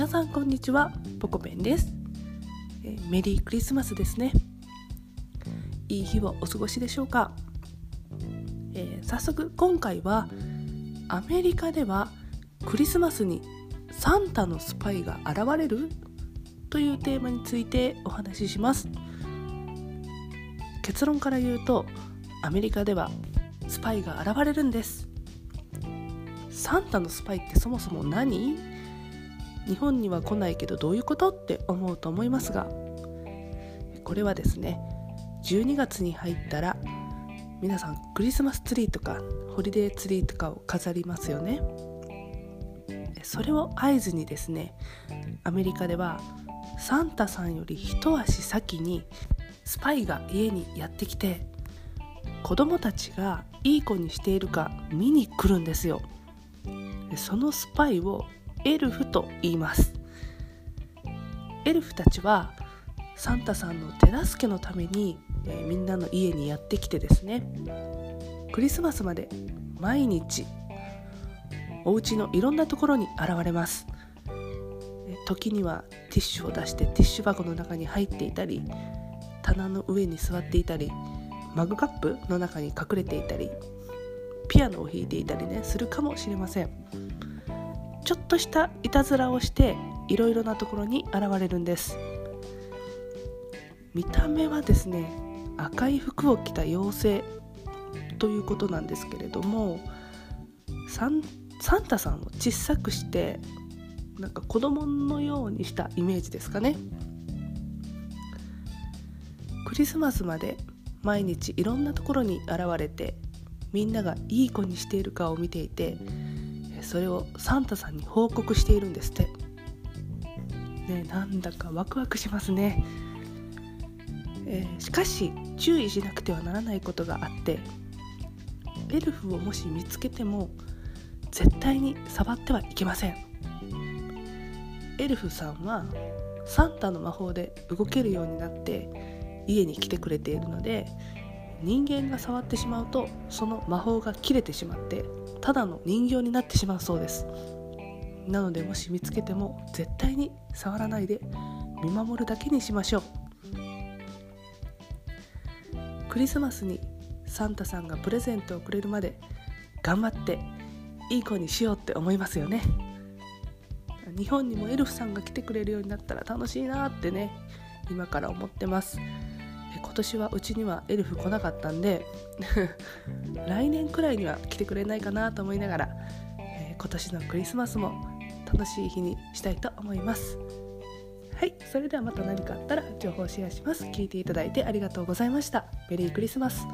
皆さんこんにちはポコペンです、え、メリークリスマスですね。いい日をお過ごしでしょうか、えー、早速今回はアメリカではクリスマスにサンタのスパイが現れる？というテーマについてお話しします。結論から言うとアメリカではスパイが現れるんです。サンタのスパイってそもそも何？日本には来ないけどどういうことって思うと思いますがこれはですね12月に入ったら皆さんクリスマスツリーとかホリデーツリーとかを飾りますよね。それを合図にですねアメリカではサンタさんより一足先にスパイが家にやってきて子供たちがいい子にしているか見に来るんですよ。そのスパイをエルフと言います。エルフたちはサンタさんの手助けのために、えー、みんなの家にやってきてですねクリスマスまで毎日お家のいろんなところに現れます。時にはティッシュを出してティッシュ箱の中に入っていたり棚の上に座っていたりマグカップの中に隠れていたりピアノを弾いていたりねするかもしれません。ちょっとしたいたずらをしていろいろなところに現れるんです。見た目はですね赤い服を着た妖精ということなんですけれどもサンサンタさんを小さくしてなんか子供のようにしたイメージですかね。クリスマスまで毎日いろんなところに現れてみんながいい子にしているかを見ていてそれをサンタさんに報告しているんですって。ねなんだかワクワクしますね、えー、しかし注意しなくてはならないことがあってエルフをもし見つけても絶対に触ってはいけません。エルフさんはサンタの魔法で動けるようになって家に来てくれているので人間が触ってしまうとその魔法が切れてしまってただの人形になってしまうそうです。なのでもし見つけても絶対に触らないで見守るだけにしましょう。クリスマスにサンタさんがプレゼントをくれるまで頑張っていい子にしようって思いますよね。日本にもエルフさんが来てくれるようになったら楽しいなってね今から思ってます。今年はうちにはエルフ来なかったんで 来年くらいには来てくれないかなと思いながら、えー、今年のクリスマスも楽しい日にしたいと思います。はいそれではまた何かあったら情報シェアします。聞いていただいてありがとうございました。メリークリスマス。